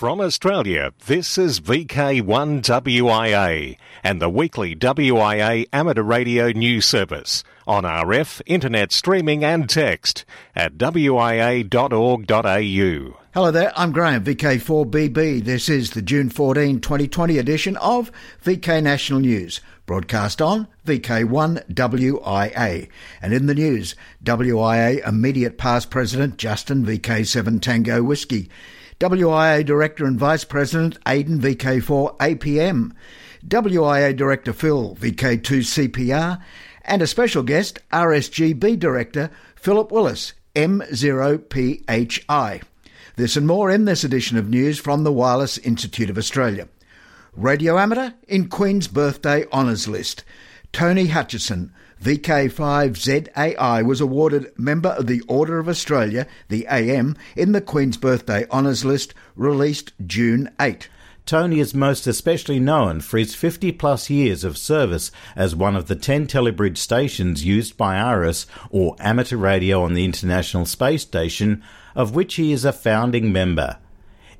From Australia, this is VK1WIA and the weekly WIA amateur radio news service on RF, internet streaming and text at wia.org.au. Hello there, I'm Graham, VK4BB. This is the June 14, 2020 edition of VK National News, broadcast on VK1WIA. And in the news, WIA immediate past president Justin VK7 Tango Whiskey, WIA Director and Vice President Aidan VK4 APM, WIA Director Phil VK2 CPR, and a special guest RSGB Director Philip Willis M0PHI. This and more in this edition of news from the Wireless Institute of Australia. Radio Amateur in Queen's Birthday Honours List. Tony Hutchison, VK5ZAI, was awarded Member of the Order of Australia, the AM, in the Queen's Birthday Honours List released June 8. Tony is most especially known for his 50 plus years of service as one of the 10 telebridge stations used by ARISS, or Amateur Radio on the International Space Station, of which he is a founding member.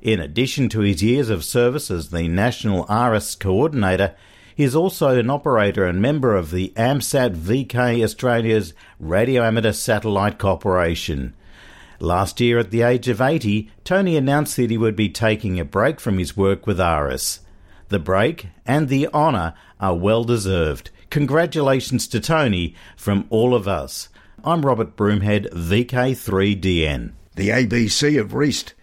In addition to his years of service as the National ARISS Coordinator, he is also an operator and member of the AMSAT VK Australia's Radio Amateur Satellite Corporation. Last year, at the age of 80, Tony announced that he would be taking a break from his work with ARISS. The break and the honour are well deserved. Congratulations to Tony from all of us. I'm Robert Broomhead, VK3DN. The ABC of REAST.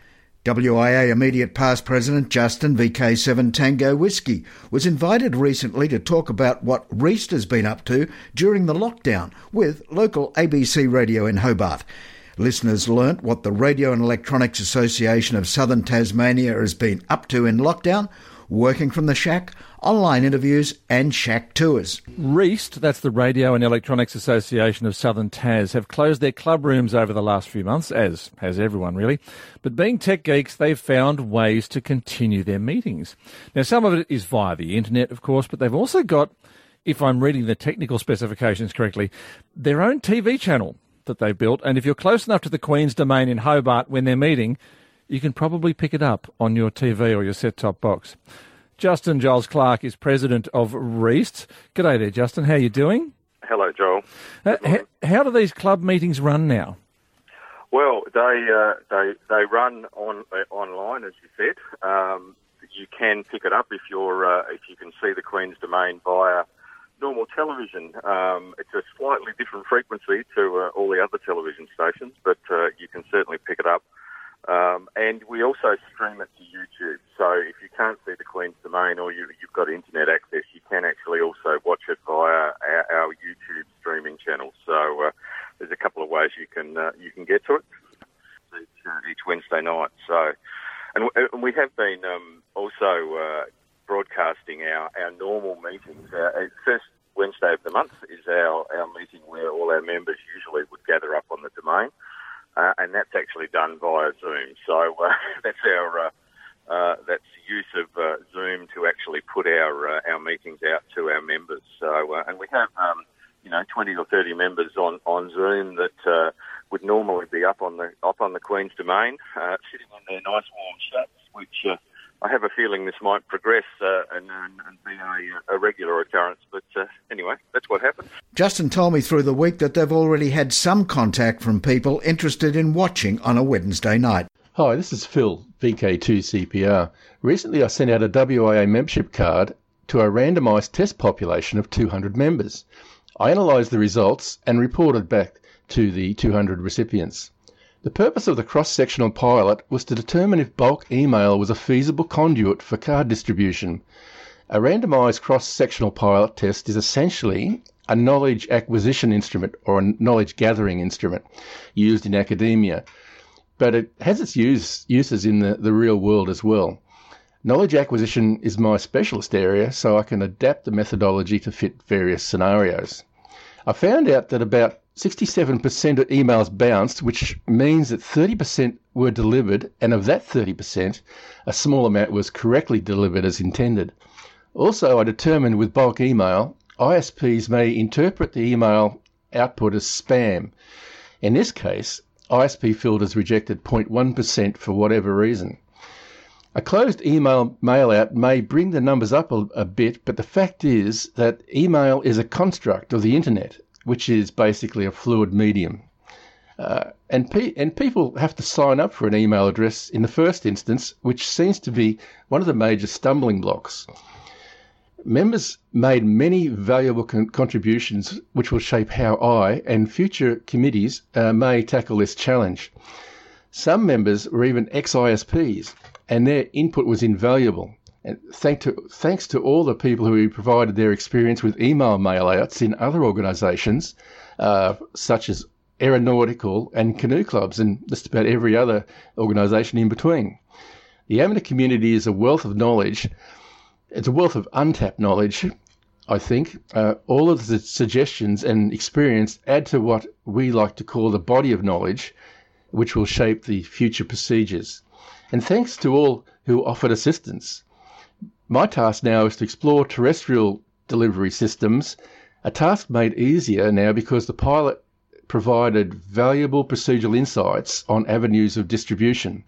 WIA immediate past president Justin VK7 Tango Whiskey was invited recently to talk about what REAST has been up to during the lockdown with local ABC radio in Hobart. Listeners learnt what the Radio and Electronics Association of Southern Tasmania has been up to in lockdown, working from the shack, online interviews, and shack tours. REAST, that's the Radio and Electronics Association of Southern Tas, have closed their club rooms over the last few months, as has everyone really. But being tech geeks, they've found ways to continue their meetings. Now, some of it is via the internet, of course, but they've also got, if I'm reading the technical specifications correctly, their own TV channel that they've built. And if you're close enough to the Queen's Domain in Hobart when they're meeting, you can probably pick it up on your TV or your set top box. Justin Giles Clark is president of REAST. G'day there, Justin. How are you doing? Hello, Joel. Uh, how, how, do these club meetings run now? Well, they uh, they they run on uh, online, as you said. Um, you can pick it up if you're uh, if you can see the Queen's Domain via normal television. Um, it's a slightly different frequency to uh, all the other television stations, but uh, you can certainly pick it up. Um, and we also stream it to YouTube. So if you can't see the Queen's Domain or you, have got internet access, you can actually also watch it via our, our YouTube streaming channel. So uh, there's a couple of ways you can uh, you can get to it each, uh, Wednesday night. So, and, and we have been um, also uh, broadcasting our, our normal meetings. Our first Wednesday of the month is our, our meeting where all our members usually would gather up on the domain, uh, and that's actually done via Zoom. So uh, that's our uh, uh, that's use of uh, Zoom to actually put our uh, our meetings out to our members. So and we have um, you know 20 or 30 members on, on Zoom that would normally be up on the up on the Queen's domain, sitting on their nice warm which I have a feeling this might progress uh, and, and, be a, a, regular occurrence. But uh, anyway, that's what happened. Justin told me through the week that they've already had some contact from people interested in watching on a Wednesday night. Hi, this is Phil, VK2CPR. Recently, I sent out a WIA membership card to a randomised test population of 200 members. I analysed the results and reported back to the 200 recipients. The purpose of the cross-sectional pilot was to determine if bulk email was a feasible conduit for card distribution. A randomized cross-sectional pilot test is essentially a knowledge acquisition instrument or a knowledge gathering instrument used in academia, but it has its use, uses in the, the real world as well. Knowledge acquisition is my specialist area, so I can adapt the methodology to fit various scenarios. I found out that about 67% of emails bounced, which means that 30% were delivered, and of that 30%, a small amount was correctly delivered as intended. Also, I determined with bulk email, ISPs may interpret the email output as spam. In this case, ISP filters rejected 0.1% for whatever reason. A closed email mailout may bring the numbers up a, a, bit, but the fact is that email is a construct of the internet, which is basically a fluid medium. Uh, and, pe- and people have to sign up for an email address in the first instance, which seems to be one of the major stumbling blocks. Members made many valuable con- contributions which will shape how I and future committees uh, may tackle this challenge. Some members were even ex ISPs, and their input was invaluable. And thank to, thanks to all the people who provided their experience with email mailouts in other organisations, uh, such as aeronautical and canoe clubs, and just about every other organisation in between. The amateur community is a wealth of knowledge it's a wealth of untapped knowledge. I think uh, all of the suggestions and experience add to what we like to call the body of knowledge, which will shape the future procedures. And thanks to all who offered assistance. My task now is to explore terrestrial delivery systems, a task made easier now because the pilot provided valuable procedural insights on avenues of distribution.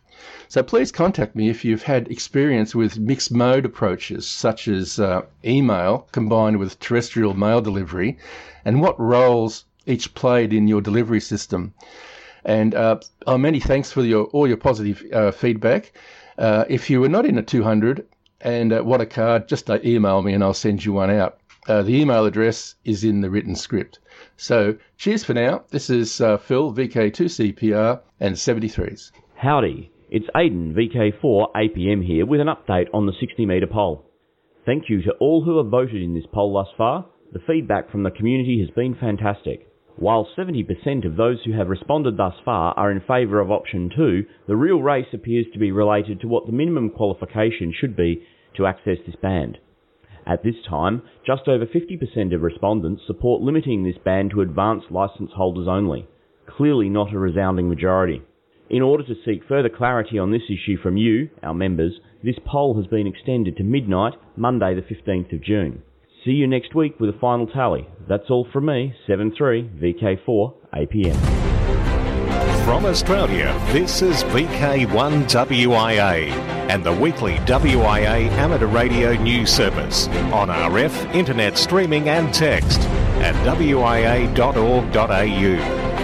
So please contact me if you've had experience with mixed mode approaches, such as uh, email combined with terrestrial mail delivery, and what roles each played in your delivery system. And uh, oh, many thanks for your, all your positive uh, feedback. Uh, if you were not in a 200 and uh, what a card, just uh, email me and I'll send you one out. the email address is in the written script. So cheers for now. This is Phil, VK2CPR, and 73s. Howdy. It's Aidan, VK4 APM here with an update on the 60 metre poll. Thank you to all who have voted in this poll thus far. The feedback from the community has been fantastic. While 70% of those who have responded thus far are in favour of option 2, the real race appears to be related to what the minimum qualification should be to access this band. At this time, just over 50% of respondents support limiting this band to advanced licence holders only. Clearly not a resounding majority. In order to seek further clarity on this issue from you, our members, this poll has been extended to midnight, Monday the 15th of June. See you next week with a final tally. That's all from me, 73VK4 APM. From Australia, this is VK1WIA and the weekly WIA amateur radio news service on RF, internet streaming and text at wia.org.au.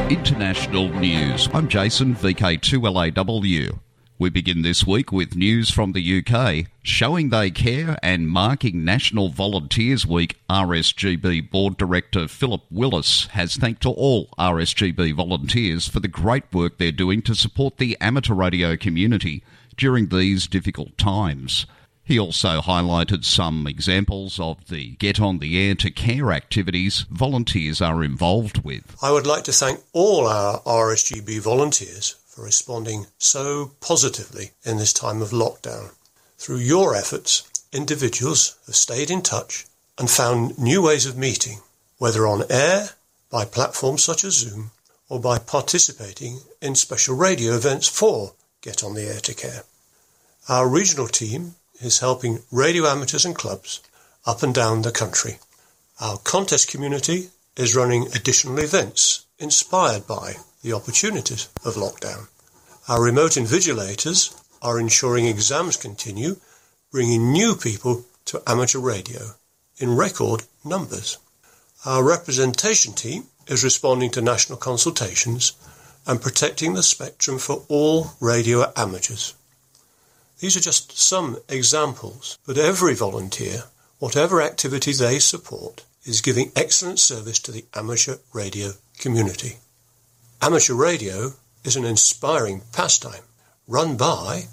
International News. I'm Jason, VK2LAW. We begin this week with news from the UK showing they care and marking National Volunteers Week. RSGB Board Director Philip Willis has thanked all RSGB volunteers for the great work they're doing to support the amateur radio community during these difficult times. He also highlighted some examples of the Get on the Air to Care activities volunteers are involved with. I would like to thank all our RSGB volunteers for responding so positively in this time of lockdown. Through your efforts, individuals have stayed in touch and found new ways of meeting, whether on air, by platforms such as Zoom, or by participating in special radio events for Get on the Air to Care. Our regional team is helping radio amateurs and clubs up and down the country. Our contest community is running additional events inspired by the opportunities of lockdown. Our remote invigilators are ensuring exams continue, bringing new people to amateur radio in record numbers. Our representation team is responding to national consultations and protecting the spectrum for all radio amateurs. These are just some examples, but every volunteer, whatever activity they support, is giving excellent service to the amateur radio community. Amateur radio is an inspiring pastime run by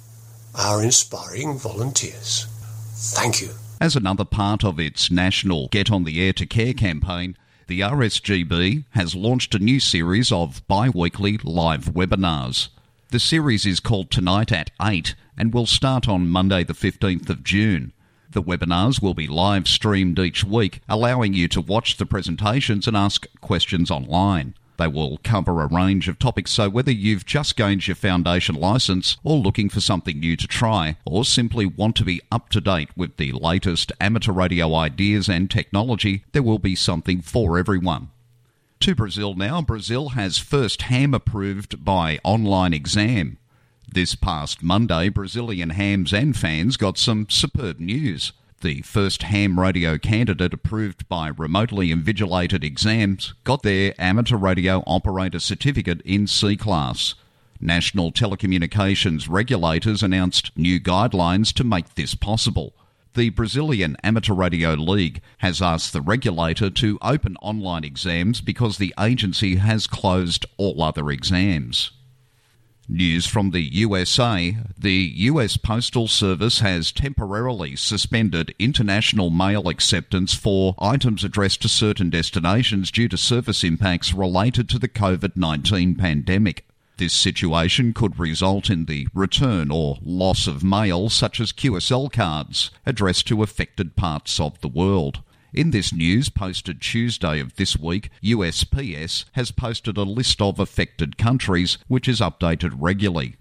our inspiring volunteers. Thank you. As another part of its national Get on the Air to Care campaign, the RSGB has launched a new series of bi weekly live webinars. The series is called Tonight at 8 and will start on Monday, the 15th of June. The webinars will be live streamed each week, allowing you to watch the presentations and ask questions online. They will cover a range of topics, so whether you've just gained your foundation license or looking for something new to try, or simply want to be up to date with the latest amateur radio ideas and technology, there will be something for everyone. To Brazil now. Brazil has first ham approved by online exam. This past Monday, Brazilian hams and fans got some superb news. The first ham radio candidate approved by remotely invigilated exams got their amateur radio operator certificate in C class. National telecommunications regulators announced new guidelines to make this possible. The Brazilian Amateur Radio League has asked the regulator to open online exams because the agency has closed all other exams. News from the USA The US Postal Service has temporarily suspended international mail acceptance for items addressed to certain destinations due to service impacts related to the COVID 19 pandemic. This situation could result in the return or loss of mail, such as QSL cards, addressed to affected parts of the world. In this news, posted Tuesday of this week, USPS has posted a list of affected countries, which is updated regularly.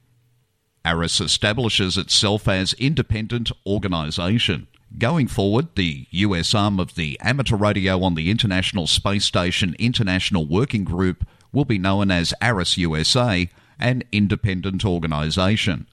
ARISS establishes itself as independent organisation. Going forward, the US arm of the Amateur Radio on the International Space Station International Working Group will be known as ARISS USA, an independent organisation.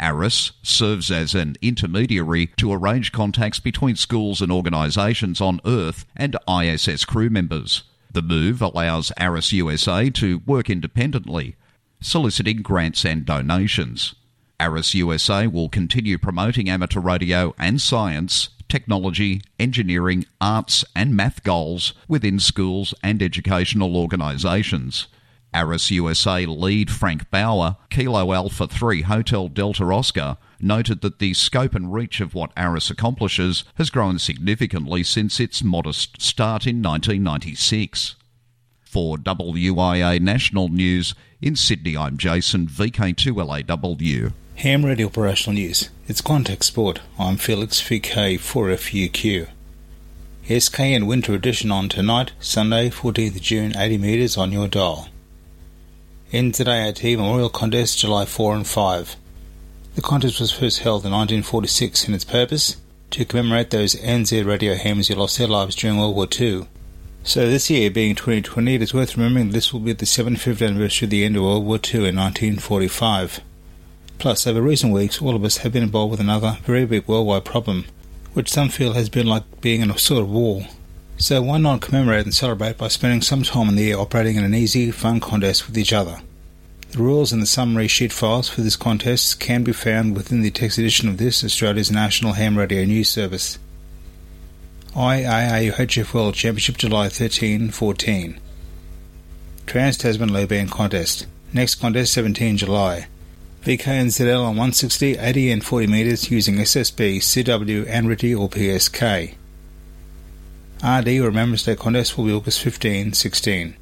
ARISS serves as an intermediary to arrange contacts between schools and organisations on Earth and ISS crew members. The move allows ARISS USA to work independently, soliciting grants and donations. ARISS USA will continue promoting amateur radio and science, technology, engineering, arts, and math goals within schools and educational organisations. ARISS USA lead Frank Bauer, Kilo Alpha 3 Hotel Delta Oscar, noted that the scope and reach of what ARISS accomplishes has grown significantly since its modest start in 1996. For WIA National News, in Sydney, I'm Jason, VK2LAW. Ham Radio Operational News. It's Contact Sport. I'm Felix VK4FUQ. SKN Winter Edition on tonight, Sunday, 14th June, 80 metres on your dial. NZART Memorial Contest July 4 and 5. The contest was first held in 1946 and its purpose to commemorate those NZ radio hams who lost their lives during World War II. So this year, being 2020, it is worth remembering this will be the 75th anniversary of the end of World War II in 1945. Plus, over recent weeks, all of us have been involved with another very big worldwide problem, which some feel has been like being in a sort of war. So why not commemorate and celebrate by spending some time in the air operating in an easy, fun contest with each other? The rules and the summary sheet files for this contest can be found within the text edition of this Australia's National Ham Radio News Service. IARU HF World Championship July 13-14 Trans-Tasman Low Band Contest Next contest 17 July VK and VKNZL on 160, 80 and 40 metres using SSB, CW, and ANRTY or PSK. Ah, RD Remembrance Day contest will be August 15 16.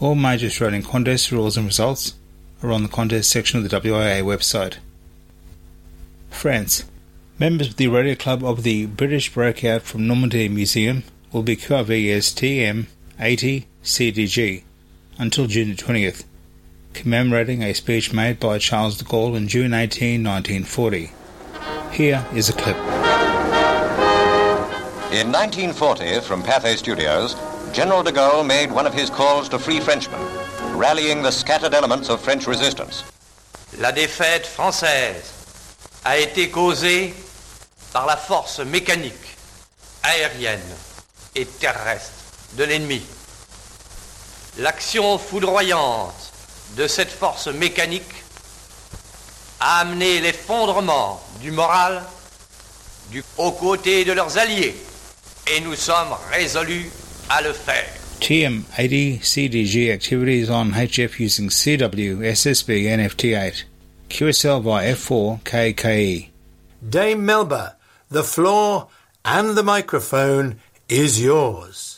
All major Australian contest rules and results are on the contest section of the WIA website. France. Members of the Radio Club of the British Breakout from Normandy Museum will be QRV's TM 80 CDG until June 20th, commemorating a speech made by Charles de Gaulle in June 18, 1940. Here is a clip. In 1940, from Pathé Studios, General de Gaulle made one of his calls to free Frenchmen, rallying the scattered elements of French resistance. La défaite française a été causée par la force mécanique, aérienne et terrestre de l'ennemi. L'action foudroyante de cette force mécanique a amené l'effondrement du moral aux côtés de leurs alliés et nous sommes résolus à le faire. TM80 CDG activities on HF using CW, SSB, and FT8. QSL via F4 KKE. Dame Melba, the floor and the microphone is yours.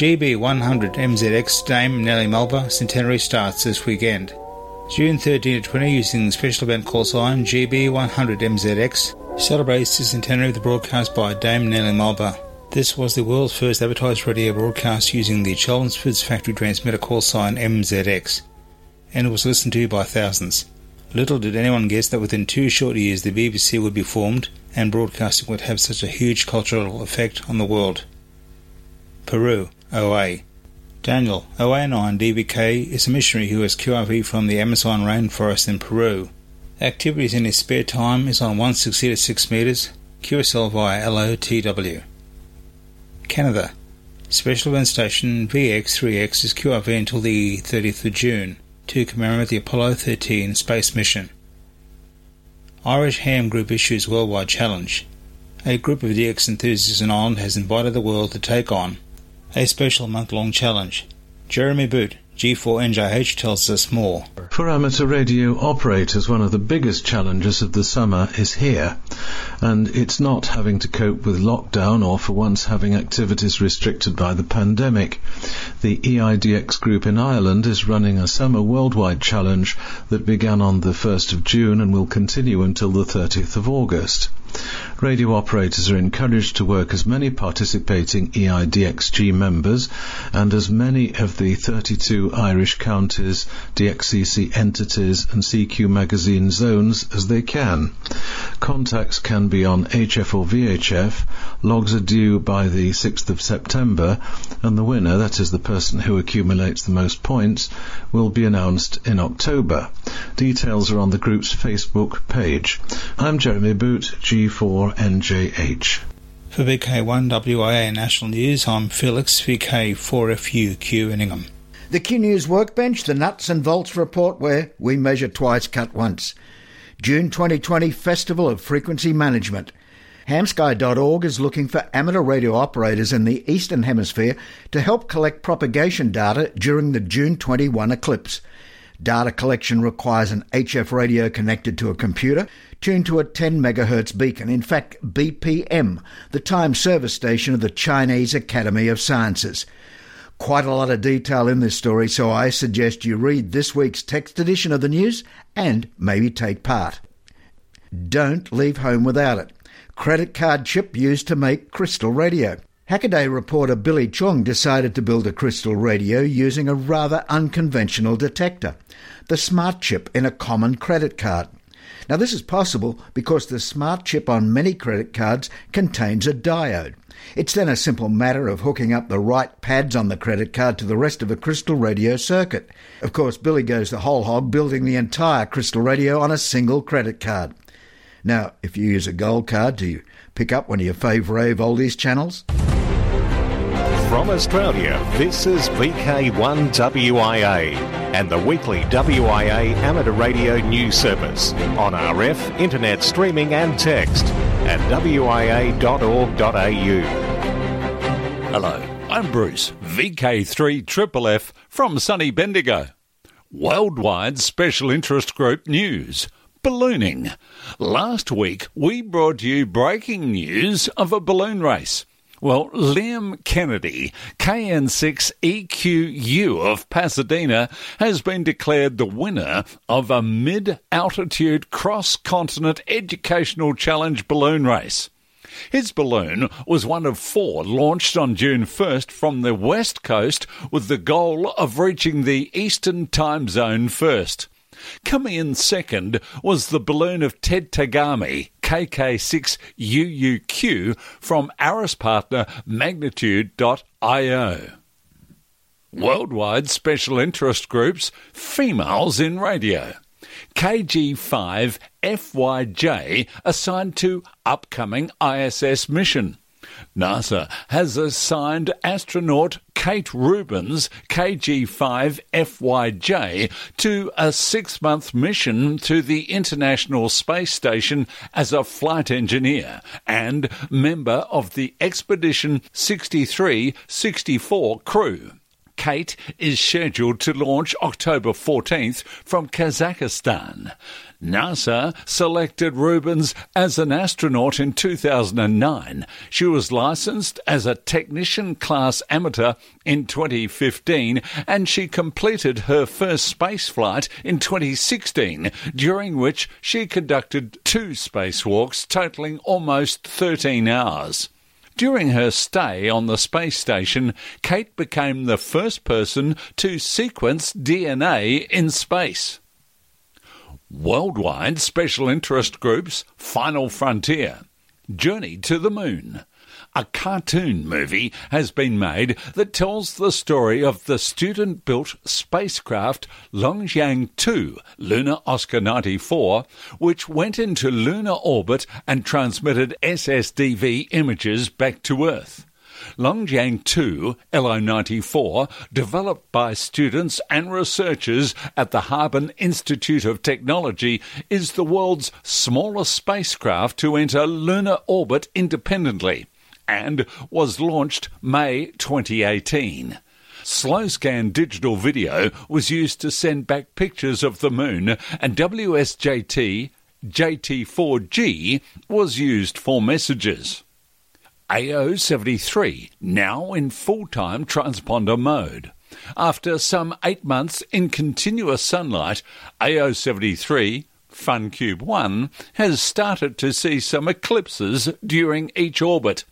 GB100 MZX Dame Nellie Melba Centenary starts this weekend. June 13 to 20 using the special event call sign GB100 MZX celebrates the centenary of the broadcast by Dame Nellie Melba. This was the world's first advertised radio broadcast using the Chelmsford's factory transmitter call sign MZX, and it was listened to by thousands. Little did anyone guess that within two short years the BBC would be formed and broadcasting would have such a huge cultural effect on the world. Peru, OA. Daniel, OA9 DBK, is a missionary who has QRV from the Amazon rainforest in Peru. Activities in his spare time is on 160 to 6 metres, QSL via LOTW. Canada. Special event station VX3X is QRV until the 30th of June to commemorate the Apollo 13 space mission. Irish Ham Group issues worldwide challenge. A group of DX enthusiasts in Ireland has invited the world to take on a special month-long challenge. Jeremy Boot, G4NJH tells us more. For amateur radio operators, one of the biggest challenges of the summer is here, and it's not having to cope with lockdown or for once having activities restricted by the pandemic. The EIDX group in Ireland is running a summer worldwide challenge that began on the 1st of June and will continue until the 30th of August. Radio operators are encouraged to work as many participating EIDXG members and as many of the 32 Irish counties, DXCC entities and CQ magazine zones as they can. Contacts can be on HF or VHF, logs are due by the 6th of September, and the winner, that is the person who accumulates the most points, will be announced in October. Details are on the group's Facebook page. I'm Jeremy Boot, G4NJH. For VK1WIA National News, I'm Felix, VK4FUQ in Ingham. The Q News Workbench, the Nuts and Bolts Report, where we measure twice, cut once. June 2020 Festival of Frequency Management. HamSCI.org is looking for amateur radio operators in the Eastern Hemisphere to help collect propagation data during the June 21 eclipse. Data collection requires an HF radio connected to a computer tuned to a 10 MHz beacon, in fact BPM, the time service station of the Chinese Academy of Sciences. Quite a lot of detail in this story, so I suggest you read this week's text edition of the news and maybe take part. Don't leave home without it. Credit card chip used to make crystal radio. Hackaday reporter Billy Chung decided to build a crystal radio using a rather unconventional detector, the smart chip in a common credit card. Now, this is possible because the smart chip on many credit cards contains a diode. It's then a simple matter of hooking up the right pads on the credit card to the rest of a crystal radio circuit. Of course, Billy goes the whole hog building the entire crystal radio on a single credit card. Now, if you use a gold card, do you pick up one of your fave rave oldies channels? From Australia, this is VK1WIA and the weekly WIA amateur radio news service on RF, internet streaming and text at wia.org.au. Hello, I'm Bruce, VK3FFF from sunny Bendigo. Worldwide Special Interest Group News. Ballooning. Last week we brought you breaking news of a balloon race. Well, Liam Kennedy, KN6EQU of Pasadena, has been declared the winner of a mid altitude cross continent educational challenge balloon race. His balloon was one of four launched on June 1st from the west coast with the goal of reaching the eastern time zone first. Coming in second was the balloon of Ted Tagami, KK6UUQ, from ARISS partner Magnitude.io. Worldwide Special Interest Groups Females in Radio. KG5FYJ assigned to upcoming ISS mission. NASA has assigned astronaut Kate Rubins, KG5FYJ, to a six month mission to the International Space Station as a flight engineer and member of the Expedition 63 64 crew. Kate is scheduled to launch October 14th from Kazakhstan. NASA selected Rubins as an astronaut in 2009. She was licensed as a technician class amateur in 2015 and she completed her first space flight in 2016, during which she conducted two spacewalks totaling almost 13 hours. During her stay on the space station, Kate became the first person to sequence DNA in space. Worldwide Special Interest Group's Final Frontier Journey to the Moon a cartoon movie has been made that tells the story of the student built spacecraft Longjiang 2 Lunar Oscar 94, which went into lunar orbit and transmitted SSDV images back to Earth. Longjiang 2 LO94, developed by students and researchers at the Harbin Institute of Technology, is the world's smallest spacecraft to enter lunar orbit independently and was launched May 2018. Slow scan digital video was used to send back pictures of the moon, and WSJT JT4G was used for messages. AO73 now in full time transponder mode. After some eight months in continuous sunlight, AO73 FunCube 1 has started to see some eclipses during each orbit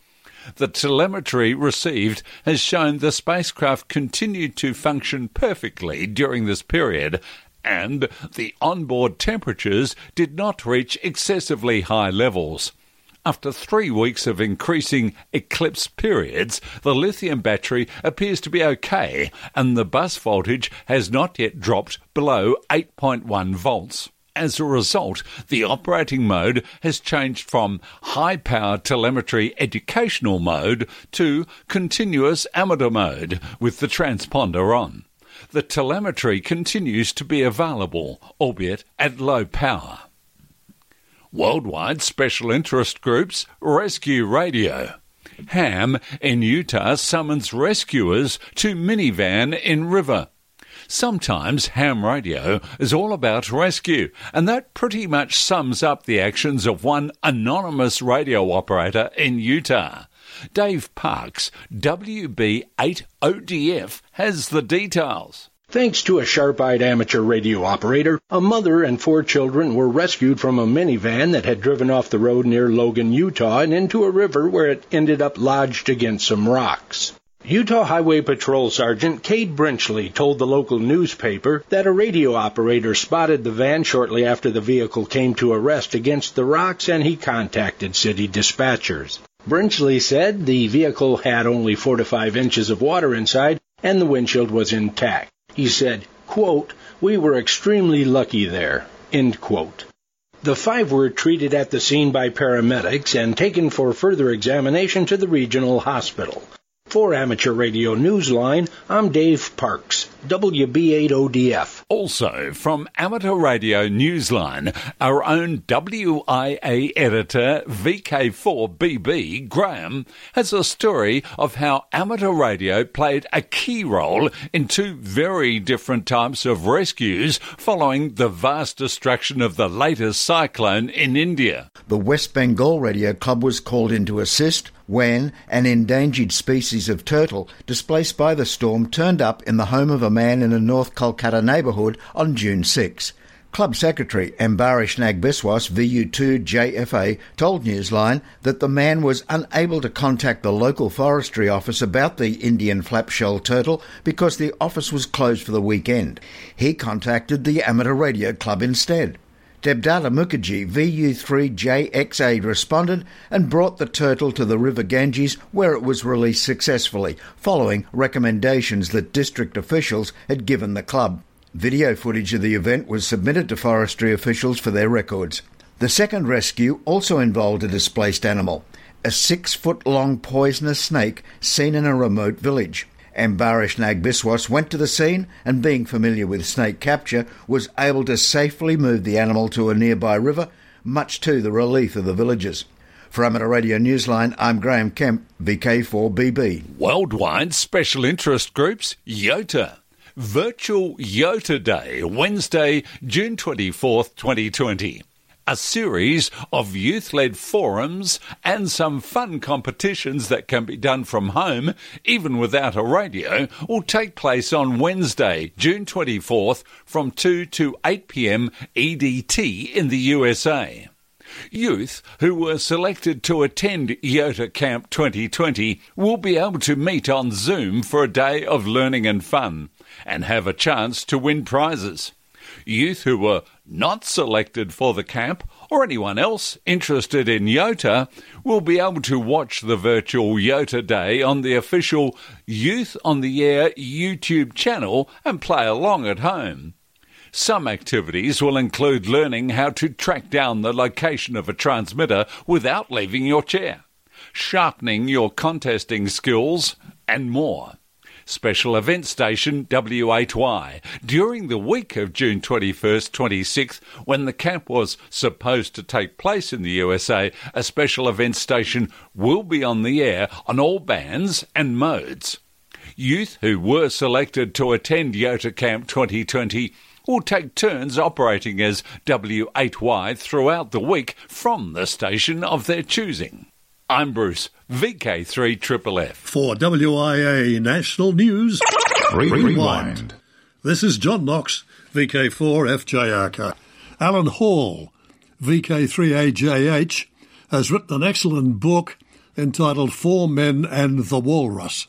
the telemetry received has shown the spacecraft continued to function perfectly during this period and the onboard temperatures did not reach excessively high levels. After three weeks of increasing eclipse periods, the lithium battery appears to be okay, and the bus voltage has not yet dropped below 8.1 volts. As a result, the operating mode has changed from high power telemetry educational mode to continuous amateur mode with the transponder on. The telemetry continues to be available, albeit at low power. Worldwide Special Interest Groups Rescue Radio. Ham in Utah summons rescuers to minivan in river. Sometimes ham radio is all about rescue, and that pretty much sums up the actions of one anonymous radio operator in Utah. Dave Parks, WB8ODF, has the details. Thanks to a sharp eyed amateur radio operator, a mother and four children were rescued from a minivan that had driven off the road near Logan, Utah, and into a river where it ended up lodged against some rocks. Utah Highway Patrol Sergeant Cade Brenchley told the local newspaper that a radio operator spotted the van shortly after the vehicle came to a rest against the rocks and he contacted city dispatchers. Brenchley said the vehicle had only four to five inches of water inside and the windshield was intact. He said, quote, we were extremely lucky there, end quote. The five were treated at the scene by paramedics and taken for further examination to the regional hospital. For Amateur Radio Newsline, I'm Dave Parks, WB8ODF. Also, from Amateur Radio Newsline, our own WIA editor, VK4BB, Graham, has a story of how amateur radio played a key role in two very different types of rescues following the vast destruction of the latest cyclone in India. The West Bengal Radio Club was called in to assist when an endangered species of turtle displaced by the storm turned up in the home of a man in a North Kolkata neighbourhood on June 6. Club Secretary Ambarish Nagbiswas, VU2JFA, told Newsline that the man was unable to contact the local forestry office about the Indian flapshell turtle because the office was closed for the weekend. He contacted the Amateur Radio Club instead. Debdata Mukherjee, VU3JXA, responded and brought the turtle to the River Ganges where it was released successfully, following recommendations that district officials had given the club. Video footage of the event was submitted to forestry officials for their records. The second rescue also involved a displaced animal, a six foot long poisonous snake seen in a remote village. Ambarish Nagbiswas went to the scene and, being familiar with snake capture, was able to safely move the animal to a nearby river, much to the relief of the villagers. For Amateur Radio Newsline, I'm Graham Kemp, VK4BB. Worldwide Special Interest Groups, YOTA. Virtual YOTA Day, Wednesday, June 24th, 2020 a series of youth led forums and some fun competitions that can be done from home, even without a radio, will take place on Wednesday, June 24th from 2 to 8 pm EDT in the USA. Youth who were selected to attend YOTA Camp 2020 will be able to meet on Zoom for a day of learning and fun and have a chance to win prizes. Youth who were not selected for the camp or anyone else interested in YOTA will be able to watch the virtual YOTA Day on the official Youth on the Air YouTube channel and play along at home. Some activities will include learning how to track down the location of a transmitter without leaving your chair, sharpening your contesting skills, and more. Special Event Station W8Y during the week of June 21st 26th when the camp was supposed to take place in the USA a special event station will be on the air on all bands and modes youth who were selected to attend YOTA Camp 2020 will take turns operating as W8Y throughout the week from the station of their choosing. I'm Bruce, VK3FFF. For WIA National News, Rewind. This is John Knox, VK4FJRK. Alan Hall, VK3AJH, has written an excellent book entitled Four Men and the Walrus.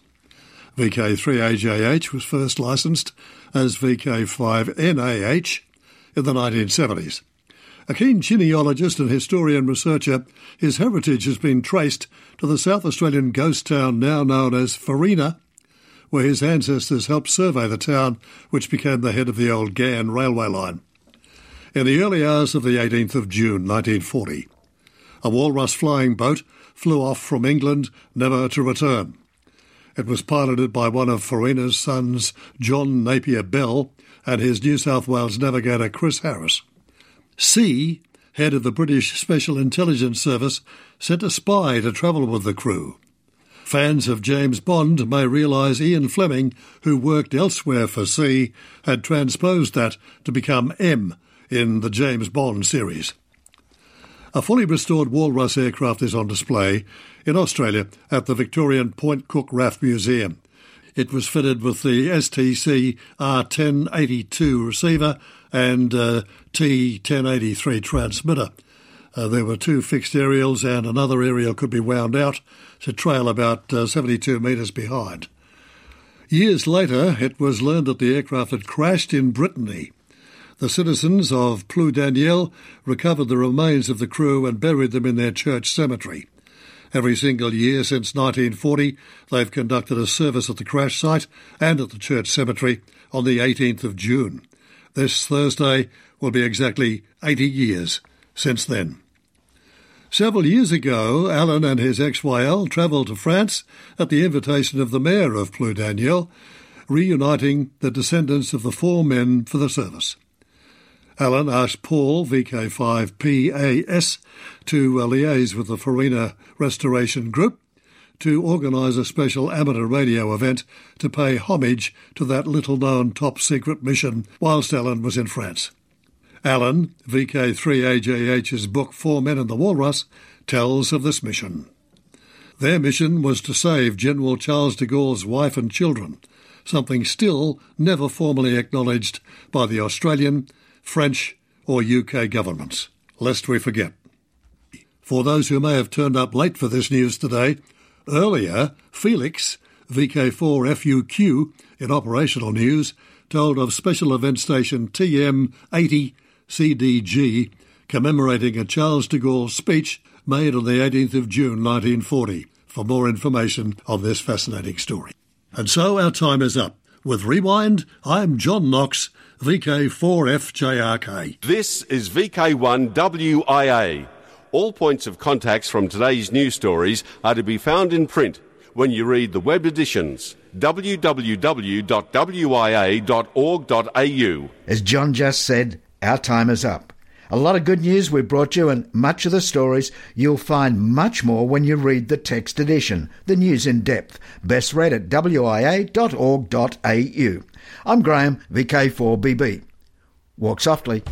VK3AJH was first licensed as VK5NAH in the 1970s. A keen genealogist and historian researcher, his heritage has been traced to the South Australian ghost town now known as Farina, where his ancestors helped survey the town which became the head of the old Ghan railway line. In the early hours of the 18th of June 1940, a walrus flying boat flew off from England, never to return. It was piloted by one of Farina's sons, John Napier Bell, and his New South Wales navigator, Chris Harris. C, head of the British Special Intelligence Service, sent a spy to travel with the crew. Fans of James Bond may realise Ian Fleming, who worked elsewhere for C, had transposed that to become M in the James Bond series. A fully restored Walrus aircraft is on display in Australia at the Victorian Point Cook RAF Museum. It was fitted with the STC R1082 receiver and uh, T1083 transmitter. Uh, there were two fixed aerials, and another aerial could be wound out to trail about uh, 72 metres behind. Years later, it was learned that the aircraft had crashed in Brittany. The citizens of Ploudaniel recovered the remains of the crew and buried them in their church cemetery. Every single year since 1940, they've conducted a service at the crash site and at the church cemetery on the 18th of June. This Thursday will be exactly 80 years since then. Several years ago, Alan and his ex-YL travelled to France at the invitation of the mayor of Ploudaniel, reuniting the descendants of the four men for the service. Alan asked Paul, VK5PAS, to uh, liaise with the Farina Restoration Group to organise a special amateur radio event to pay homage to that little known top secret mission whilst Alan was in France. Alan, VK3AJH's book Four Men and the Walrus, tells of this mission. Their mission was to save General Charles de Gaulle's wife and children, something still never formally acknowledged by the Australian, French, or UK governments, lest we forget. For those who may have turned up late for this news today, earlier, Felix, VK4FUQ, in operational news, told of Special Event Station TM80 CDG commemorating a Charles de Gaulle speech made on the 18th of June 1940 for more information on this fascinating story. And so our time is up. With Rewind, I'm John Knox, VK4FJRK. This is VK1WIA. All points of contacts from today's news stories are to be found in print when you read the web editions www.wia.org.au. As John just said, our time is up. A lot of good news we brought you, and much of the stories you'll find much more when you read the text edition, the news in depth, best read at wia.org.au. I'm Graham, VK4BB. Walk softly.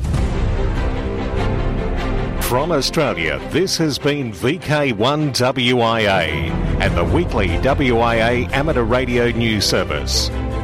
From Australia, this has been VK1WIA and the weekly WIA amateur radio news service.